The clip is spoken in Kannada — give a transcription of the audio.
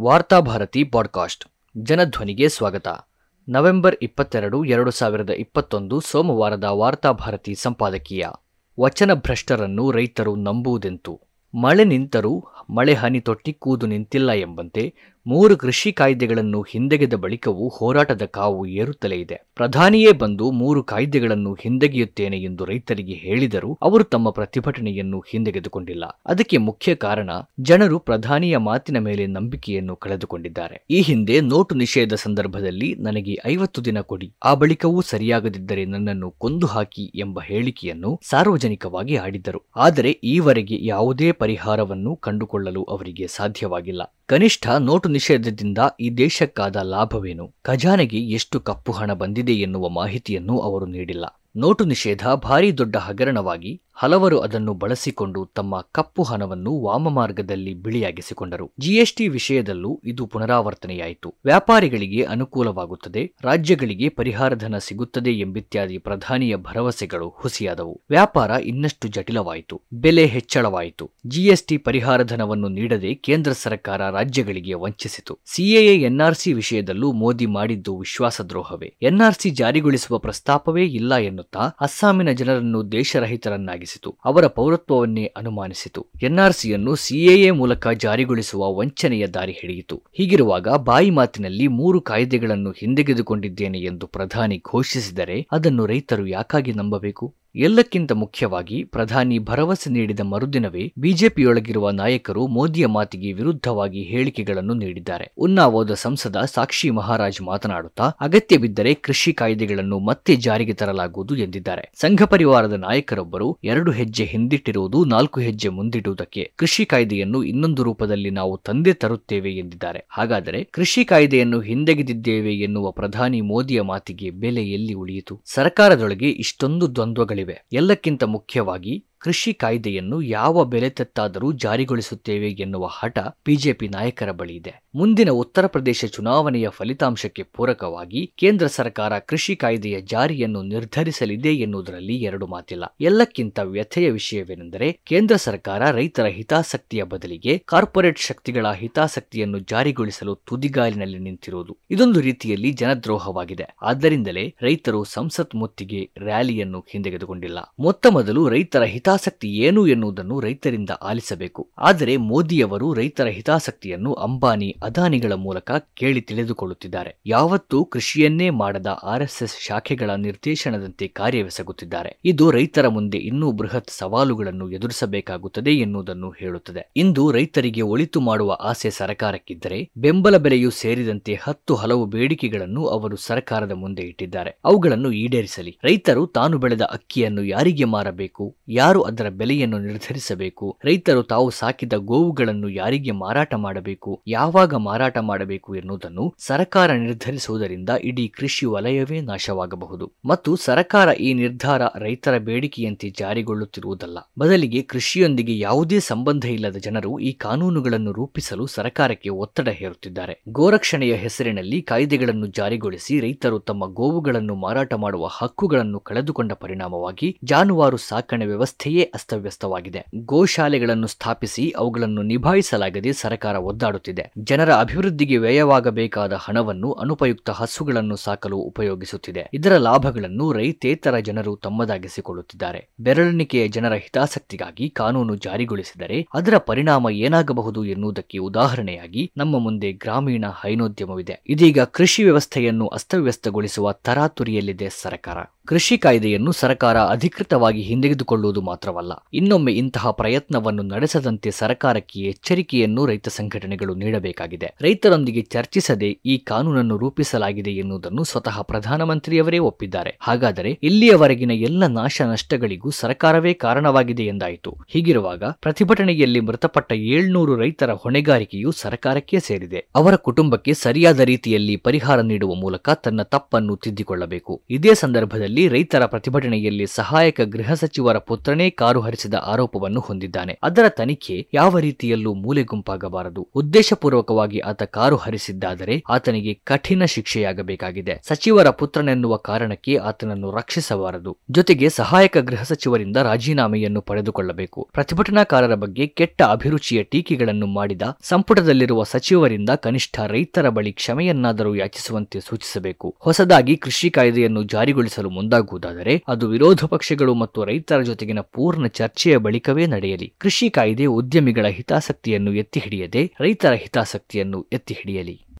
ವಾರ್ತಾಭಾರತಿ ಪಾಡ್ಕಾಸ್ಟ್ ಜನಧ್ವನಿಗೆ ಸ್ವಾಗತ. ನವೆಂಬರ್ ಇಪ್ಪತ್ತೆರಡು, ಎರಡು ಸಾವಿರದ ಇಪ್ಪತ್ತೊಂದು ಸೋಮವಾರದ ವಾರ್ತಾಭಾರತಿ ಸಂಪಾದಕೀಯ. ವಚನ ಭ್ರಷ್ಟರನ್ನು ರೈತರು ನಂಬುವುದೆಂತು. ಮಳೆ ನಿಂತರೂ ಮಳೆ ಹನಿ ತೊಟ್ಟಿ ಕೂದು ನಿಂತಿಲ್ಲ ಎಂಬಂತೆ ಮೂರು ಕೃಷಿ ಕಾಯ್ದೆಗಳನ್ನು ಹಿಂದೆಗೆದ ಬಳಿಕವೂ ಹೋರಾಟದ ಕಾವು ಏರುತ್ತಲೇ ಇದೆ. ಪ್ರಧಾನಿಯೇ ಬಂದು ಮೂರು ಕಾಯ್ದೆಗಳನ್ನು ಹಿಂದೆಗೆಯುತ್ತೇನೆ ಎಂದು ರೈತರಿಗೆ ಹೇಳಿದರೂ ಅವರು ತಮ್ಮ ಪ್ರತಿಭಟನೆಯನ್ನು ಹಿಂದೆಗೆದುಕೊಂಡಿಲ್ಲ. ಅದಕ್ಕೆ ಮುಖ್ಯ ಕಾರಣ ಜನರು ಪ್ರಧಾನಿಯ ಮಾತಿನ ಮೇಲೆ ನಂಬಿಕೆಯನ್ನು ಕಳೆದುಕೊಂಡಿದ್ದಾರೆ. ಈ ಹಿಂದೆ ನೋಟು ನಿಷೇಧ ಸಂದರ್ಭದಲ್ಲಿ ನನಗೆ ಐವತ್ತು ದಿನ ಕೊಡಿ, ಆ ಬಳಿಕವೂ ಸರಿಯಾಗದಿದ್ದರೆ ನನ್ನನ್ನು ಕೊಂದು ಹಾಕಿ ಎಂಬ ಹೇಳಿಕೆಯನ್ನು ಸಾರ್ವಜನಿಕವಾಗಿ ಆಡಿದ್ದರು. ಆದರೆ ಈವರೆಗೆ ಯಾವುದೇ ಪರಿಹಾರವನ್ನು ಕಂಡುಕೊಳ್ಳಲು ಅವರಿಗೆ ಸಾಧ್ಯವಾಗಿಲ್ಲ. ಕನಿಷ್ಠ ನೋಟು ನಿಷೇಧದಿಂದ ಈ ದೇಶಕ್ಕಾದ ಲಾಭವೇನು? ಖಜಾನೆಗೆ ಎಷ್ಟು ಕಪ್ಪು ಹಣ ಬಂದಿದೆ ಎನ್ನುವ ಮಾಹಿತಿಯನ್ನು ಅವರು ನೀಡಿಲ್ಲ. ನೋಟು ನಿಷೇಧ ಭಾರೀ ದೊಡ್ಡ ಹಗರಣವಾಗಿ ಹಲವರು ಅದನ್ನು ಬಳಸಿಕೊಂಡು ತಮ್ಮ ಕಪ್ಪು ಹಣವನ್ನು ವಾಮಮಾರ್ಗದಲ್ಲಿ ಬಿಳಿಯಾಗಿಸಿಕೊಂಡರು. ಜಿಎಸ್ಟಿ ವಿಷಯದಲ್ಲೂ ಇದು ಪುನರಾವರ್ತನೆಯಾಯಿತು. ವ್ಯಾಪಾರಿಗಳಿಗೆ ಅನುಕೂಲವಾಗುತ್ತದೆ, ರಾಜ್ಯಗಳಿಗೆ ಪರಿಹಾರ ಧನ ಸಿಗುತ್ತದೆ ಎಂಬಿತ್ಯಾದಿ ಪ್ರಧಾನಿಯ ಭರವಸೆಗಳು ಹುಸಿಯಾದವು. ವ್ಯಾಪಾರ ಇನ್ನಷ್ಟು ಜಟಿಲವಾಯಿತು, ಬೆಲೆ ಹೆಚ್ಚಳವಾಯಿತು. ಜಿಎಸ್ಟಿ ಪರಿಹಾರ ಧನವನ್ನು ನೀಡದೆ ಕೇಂದ್ರ ಸರ್ಕಾರ ರಾಜ್ಯಗಳಿಗೆ ವಂಚಿಸಿತು. ಸಿಎಎ ಎನ್ಆರ್ಸಿ ವಿಷಯದಲ್ಲೂ ಮೋದಿ ಮಾಡಿದ್ದು ವಿಶ್ವಾಸದ್ರೋಹವೇ. ಎನ್ಆರ್ಸಿ ಜಾರಿಗೊಳಿಸುವ ಪ್ರಸ್ತಾಪವೇ ಇಲ್ಲ ಎನ್ನುತ್ತಾ ಅಸ್ಸಾಮಿನ ಜನರನ್ನು ದೇಶರಹಿತರನ್ನಾಗಿಸಿತು ಅವರ ಪೌರತ್ವವನ್ನೇ ಅನುಮಾನಿಸಿತು. ಎನ್ಆರ್ಸಿಯನ್ನು ಸಿಎಎ ಮೂಲಕ ಜಾರಿಗೊಳಿಸುವ ವಂಚನೆಯ ದಾರಿ ಹಿಡಿಯಿತು. ಹೀಗಿರುವಾಗ ಬಾಯಿ ಮಾತಿನಲ್ಲಿ ಮೂರು ಕಾಯ್ದೆಗಳನ್ನು ಹಿಂದೆಗೆದುಕೊಂಡಿದ್ದೇನೆ ಎಂದು ಪ್ರಧಾನಿ ಘೋಷಿಸಿದರೆ ಅದನ್ನು ರೈತರು ಯಾಕಾಗಿ ನಂಬಬೇಕು? ಎಲ್ಲಕ್ಕಿಂತ ಮುಖ್ಯವಾಗಿ ಪ್ರಧಾನಿ ಭರವಸೆ ನೀಡಿದ ಮರುದಿನವೇ ಬಿಜೆಪಿಯೊಳಗಿರುವ ನಾಯಕರು ಮೋದಿಯ ಮಾತಿಗೆ ವಿರುದ್ಧವಾಗಿ ಹೇಳಿಕೆಗಳನ್ನು ನೀಡಿದ್ದಾರೆ. ಉನ್ನಾವೋದ ಸಂಸದ ಸಾಕ್ಷಿ ಮಹಾರಾಜ್ ಮಾತನಾಡುತ್ತಾ ಅಗತ್ಯವಿದ್ದರೆ ಕೃಷಿ ಕಾಯ್ದೆಗಳನ್ನು ಮತ್ತೆ ಜಾರಿಗೆ ತರಲಾಗುವುದು ಎಂದಿದ್ದಾರೆ. ಸಂಘ ಪರಿವಾರದ ನಾಯಕರೊಬ್ಬರು ಎರಡು ಹೆಜ್ಜೆ ಹಿಂದಿಟ್ಟಿರುವುದು ನಾಲ್ಕು ಹೆಜ್ಜೆ ಮುಂದಿಡುವುದಕ್ಕೆ ಕೃಷಿ ಕಾಯ್ದೆಯನ್ನು ಇನ್ನೊಂದು ರೂಪದಲ್ಲಿ ನಾವು ತಂದೆ ತರುತ್ತೇವೆ ಎಂದಿದ್ದಾರೆ. ಹಾಗಾದರೆ ಕೃಷಿ ಕಾಯ್ದೆಯನ್ನು ಹಿಂದೆಗೆದಿದ್ದೇವೆ ಎನ್ನುವ ಪ್ರಧಾನಿ ಮೋದಿಯ ಮಾತಿಗೆ ಬೆಲೆ ಎಲ್ಲಿ ಉಳಿಯಿತು? ಸರ್ಕಾರದೊಳಗೆ ಇಷ್ಟೊಂದು ದ್ವಂದ್ವಗಳಿವೆ. ಎಲ್ಲಕ್ಕಿಂತ ಮುಖ್ಯವಾಗಿ ಕೃಷಿ ಕಾಯ್ದೆಯನ್ನು ಯಾವ ಬೆಲೆ ತೆತ್ತಾದರೂ ಜಾರಿಗೊಳಿಸುತ್ತೇವೆ ಎನ್ನುವ ಹಠ ಬಿಜೆಪಿ ನಾಯಕರ ಬಳಿ ಇದೆ. ಮುಂದಿನ ಉತ್ತರ ಪ್ರದೇಶ ಚುನಾವಣೆಯ ಫಲಿತಾಂಶಕ್ಕೆ ಪೂರಕವಾಗಿ ಕೇಂದ್ರ ಸರ್ಕಾರ ಕೃಷಿ ಕಾಯ್ದೆಯ ಜಾರಿಯನ್ನು ನಿರ್ಧರಿಸಲಿದೆ ಎನ್ನುವುದರಲ್ಲಿ ಎರಡು ಮಾತಿಲ್ಲ. ಎಲ್ಲಕ್ಕಿಂತ ವ್ಯಥೆಯ ವಿಷಯವೇನೆಂದರೆ ಕೇಂದ್ರ ಸರ್ಕಾರ ರೈತರ ಹಿತಾಸಕ್ತಿಯ ಬದಲಿಗೆ ಕಾರ್ಪೊರೇಟ್ ಶಕ್ತಿಗಳ ಹಿತಾಸಕ್ತಿಯನ್ನು ಜಾರಿಗೊಳಿಸಲು ತುದಿಗಾಲಿನಲ್ಲಿ ನಿಂತಿರುವುದು ಇದೊಂದು ರೀತಿಯಲ್ಲಿ ಜನದ್ರೋಹವಾಗಿದೆ. ಆದ್ದರಿಂದಲೇ ರೈತರು ಸಂಸತ್ ಮುತ್ತಿಗೆ ರ್ಯಾಲಿಯನ್ನು ಹಿಂದೆಗೆದುಕೊಂಡಿಲ್ಲ. ಮೊತ್ತ ಮೊದಲು ರೈತರ ಹಿತಾಸಕ್ತಿ ಏನು ಎನ್ನುವುದನ್ನು ರೈತರಿಂದ ಆಲಿಸಬೇಕು. ಆದರೆ ಮೋದಿಯವರು ರೈತರ ಹಿತಾಸಕ್ತಿಯನ್ನು ಅಂಬಾನಿ, ಅದಾನಿಗಳ ಮೂಲಕ ಕೇಳಿ ತಿಳಿದುಕೊಳ್ಳುತ್ತಿದ್ದಾರೆ. ಯಾವತ್ತೂ ಕೃಷಿಯನ್ನೇ ಮಾಡದ ಆರ್ಎಸ್ಎಸ್ ಶಾಖೆಗಳ ನಿರ್ದೇಶನದಂತೆ ಕಾರ್ಯವೆಸಗುತ್ತಿದ್ದಾರೆ. ಇದು ರೈತರ ಮುಂದೆ ಇನ್ನೂ ಬೃಹತ್ ಸವಾಲುಗಳನ್ನು ಎದುರಿಸಬೇಕಾಗುತ್ತದೆ ಎನ್ನುವುದನ್ನು ಹೇಳುತ್ತದೆ. ಇಂದು ರೈತರಿಗೆ ಒಳಿತು ಮಾಡುವ ಆಸೆ ಸರ್ಕಾರಕ್ಕಿದ್ದರೆ, ಬೆಂಬಲ ಬೆಲೆಯೂ ಸೇರಿದಂತೆ ಹತ್ತು ಹಲವು ಬೇಡಿಕೆಗಳನ್ನು ಅವರು ಸರ್ಕಾರದ ಮುಂದೆ ಇಟ್ಟಿದ್ದಾರೆ. ಅವುಗಳನ್ನು ಈಡೇರಿಸಲಿ. ರೈತರು ತಾನು ಬೆಳೆದ ಅಕ್ಕಿಯನ್ನು ಯಾರಿಗೆ ಮಾರಬೇಕು? ಯಾರು ಅದರ ಬೆಲೆಯನ್ನು ನಿರ್ಧರಿಸಬೇಕು. ರೈತರು ತಾವು ಸಾಕಿದ ಗೋವುಗಳನ್ನು ಯಾರಿಗೆ ಮಾರಾಟ ಮಾಡಬೇಕು, ಯಾವಾಗ ಮಾರಾಟ ಮಾಡಬೇಕು ಎನ್ನುವುದನ್ನು ಸರ್ಕಾರ ನಿರ್ಧರಿಸುವುದರಿಂದ ಇಡೀ ಕೃಷಿ ವಲಯವೇ ನಾಶವಾಗಬಹುದು. ಮತ್ತು ಸರ್ಕಾರ ಈ ನಿರ್ಧಾರ ರೈತರ ಬೇಡಿಕೆಯಂತೆ ಜಾರಿಗೊಳ್ಳುತ್ತಿರುವುದಲ್ಲ. ಬದಲಿಗೆ ಕೃಷಿಯೊಂದಿಗೆ ಯಾವುದೇ ಸಂಬಂಧ ಇಲ್ಲದ ಜನರು ಈ ಕಾನೂನುಗಳನ್ನು ರೂಪಿಸಲು ಸರ್ಕಾರಕ್ಕೆ ಒತ್ತಡ ಹೇರುತ್ತಿದ್ದಾರೆ. ಗೋರಕ್ಷಣೆಯ ಹೆಸರಿನಲ್ಲಿ ಕಾಯ್ದೆಗಳನ್ನು ಜಾರಿಗೊಳಿಸಿ ರೈತರು ತಮ್ಮ ಗೋವುಗಳನ್ನು ಮಾರಾಟ ಮಾಡುವ ಹಕ್ಕುಗಳನ್ನು ಕಳೆದುಕೊಂಡ ಪರಿಣಾಮವಾಗಿ ಜಾನುವಾರು ಸಾಕಣೆ ವ್ಯವಸ್ಥೆಯೇ ಅಸ್ತವ್ಯಸ್ತವಾಗಿದೆ. ಗೋಶಾಲೆಗಳನ್ನು ಸ್ಥಾಪಿಸಿ ಅವುಗಳನ್ನು ನಿಭಾಯಿಸಲಾಗದೆ ಸರ್ಕಾರ ಒದ್ದಾಡುತ್ತಿದೆ. ಜನರ ಅಭಿವೃದ್ಧಿಗೆ ವ್ಯಯವಾಗಬೇಕಾದ ಹಣವನ್ನು ಅನುಪಯುಕ್ತ ಹಸುಗಳನ್ನು ಸಾಕಲು ಉಪಯೋಗಿಸುತ್ತಿದೆ. ಇದರ ಲಾಭಗಳನ್ನು ರೈತೇತರ ಜನರು ತಮ್ಮದಾಗಿಸಿಕೊಳ್ಳುತ್ತಿದ್ದಾರೆ. ಬೆರಳೆಣಿಕೆಯ ಜನರ ಹಿತಾಸಕ್ತಿಗಾಗಿ ಕಾನೂನು ಜಾರಿಗೊಳಿಸಿದರೆ ಅದರ ಪರಿಣಾಮ ಏನಾಗಬಹುದು ಎನ್ನುವುದಕ್ಕೆ ಉದಾಹರಣೆಯಾಗಿ ನಮ್ಮ ಮುಂದೆ ಗ್ರಾಮೀಣ ಹೈನೋದ್ಯಮವಿದೆ. ಇದೀಗ ಕೃಷಿ ವ್ಯವಸ್ಥೆಯನ್ನು ಅಸ್ತವ್ಯಸ್ತಗೊಳಿಸುವ ತರಾತುರಿಯಲ್ಲಿದೆ ಸರ್ಕಾರ. ಕೃಷಿ ಕಾಯ್ದೆಯನ್ನು ಸರ್ಕಾರ ಅಧಿಕೃತವಾಗಿ ಹಿಂದೆಗೆದುಕೊಳ್ಳುವುದು ಮಾತ್ರವಲ್ಲ, ಇನ್ನೊಮ್ಮೆ ಇಂತಹ ಪ್ರಯತ್ನವನ್ನು ನಡೆಸದಂತೆ ಸರ್ಕಾರಕ್ಕೆ ಎಚ್ಚರಿಕೆಯನ್ನು ರೈತ ಸಂಘಟನೆಗಳು ನೀಡಬೇಕಾಗಿದೆ. ರೈತರೊಂದಿಗೆ ಚರ್ಚಿಸದೆ ಈ ಕಾನೂನನ್ನು ರೂಪಿಸಲಾಗಿದೆ ಎನ್ನುವುದನ್ನು ಸ್ವತಃ ಪ್ರಧಾನಮಂತ್ರಿಯವರೇ ಒಪ್ಪಿದ್ದಾರೆ. ಹಾಗಾದರೆ ಇಲ್ಲಿಯವರೆಗಿನ ಎಲ್ಲ ನಾಶ ನಷ್ಟಗಳಿಗೂ ಸರ್ಕಾರವೇ ಕಾರಣವಾಗಿದೆ ಎಂದಾಯಿತು. ಹೀಗಿರುವಾಗ ಪ್ರತಿಭಟನೆಯಲ್ಲಿ ಮೃತಪಟ್ಟ ಏಳ್ನೂರು ರೈತರ ಹೊಣೆಗಾರಿಕೆಯು ಸರ್ಕಾರಕ್ಕೆ ಸೇರಿದೆ. ಅವರ ಕುಟುಂಬಕ್ಕೆ ಸರಿಯಾದ ರೀತಿಯಲ್ಲಿ ಪರಿಹಾರ ನೀಡುವ ಮೂಲಕ ತನ್ನ ತಪ್ಪನ್ನು ತಿದ್ದಿಕೊಳ್ಳಬೇಕು. ಇದೇ ಸಂದರ್ಭದಲ್ಲಿ ರಾಜ್ಯದಲ್ಲಿ ರೈತರ ಪ್ರತಿಭಟನೆಯಲ್ಲಿ ಸಹಾಯಕ ಗೃಹ ಸಚಿವರ ಪುತ್ರನೇ ಕಾರು ಹರಿಸಿದ ಆರೋಪವನ್ನು ಹೊಂದಿದ್ದಾನೆ. ಅದರ ತನಿಖೆ ಯಾವ ರೀತಿಯಲ್ಲೂ ಮೂಲೆ ಗುಂಪಾಗಬಾರದು. ಉದ್ದೇಶಪೂರ್ವಕವಾಗಿ ಆತ ಕಾರು ಹರಿಸಿದ್ದಾದರೆ ಆತನಿಗೆ ಕಠಿಣ ಶಿಕ್ಷೆಯಾಗಬೇಕಾಗಿದೆ. ಸಚಿವರ ಪುತ್ರನೆನ್ನುವ ಕಾರಣಕ್ಕೆ ಆತನನ್ನು ರಕ್ಷಿಸಬಾರದು. ಜೊತೆಗೆ ಸಹಾಯಕ ಗೃಹ ಸಚಿವರಿಂದ ರಾಜೀನಾಮೆಯನ್ನು ಪಡೆದುಕೊಳ್ಳಬೇಕು. ಪ್ರತಿಭಟನಾಕಾರರ ಬಗ್ಗೆ ಕೆಟ್ಟ ಅಭಿರುಚಿಯ ಟೀಕೆಗಳನ್ನು ಮಾಡಿದ ಸಂಪುಟದಲ್ಲಿರುವ ಸಚಿವರಿಂದ ಕನಿಷ್ಠ ರೈತರ ಬಳಿ ಕ್ಷಮೆಯನ್ನಾದರೂ ಯಾಚಿಸುವಂತೆ ಸೂಚಿಸಬೇಕು. ಹೊಸದಾಗಿ ಕೃಷಿ ಕಾಯ್ದೆಯನ್ನು ಜಾರಿಗೊಳಿಸಲು ಮುಂದಾಗುವುದಾದರೆ ಅದು ವಿರೋಧ ಪಕ್ಷಗಳು ಮತ್ತು ರೈತರ ಜೊತೆಗಿನ ಪೂರ್ಣ ಚರ್ಚೆಯ ಬಳಿಕವೇ ನಡೆಯಲಿ. ಕೃಷಿ ಕಾಯ್ದೆ ಉದ್ಯಮಿಗಳ ಹಿತಾಸಕ್ತಿಯನ್ನು ಎತ್ತಿ ಹಿಡಿಯದೆ ರೈತರ ಹಿತಾಸಕ್ತಿಯನ್ನು ಎತ್ತಿ ಹಿಡಿಯಲಿ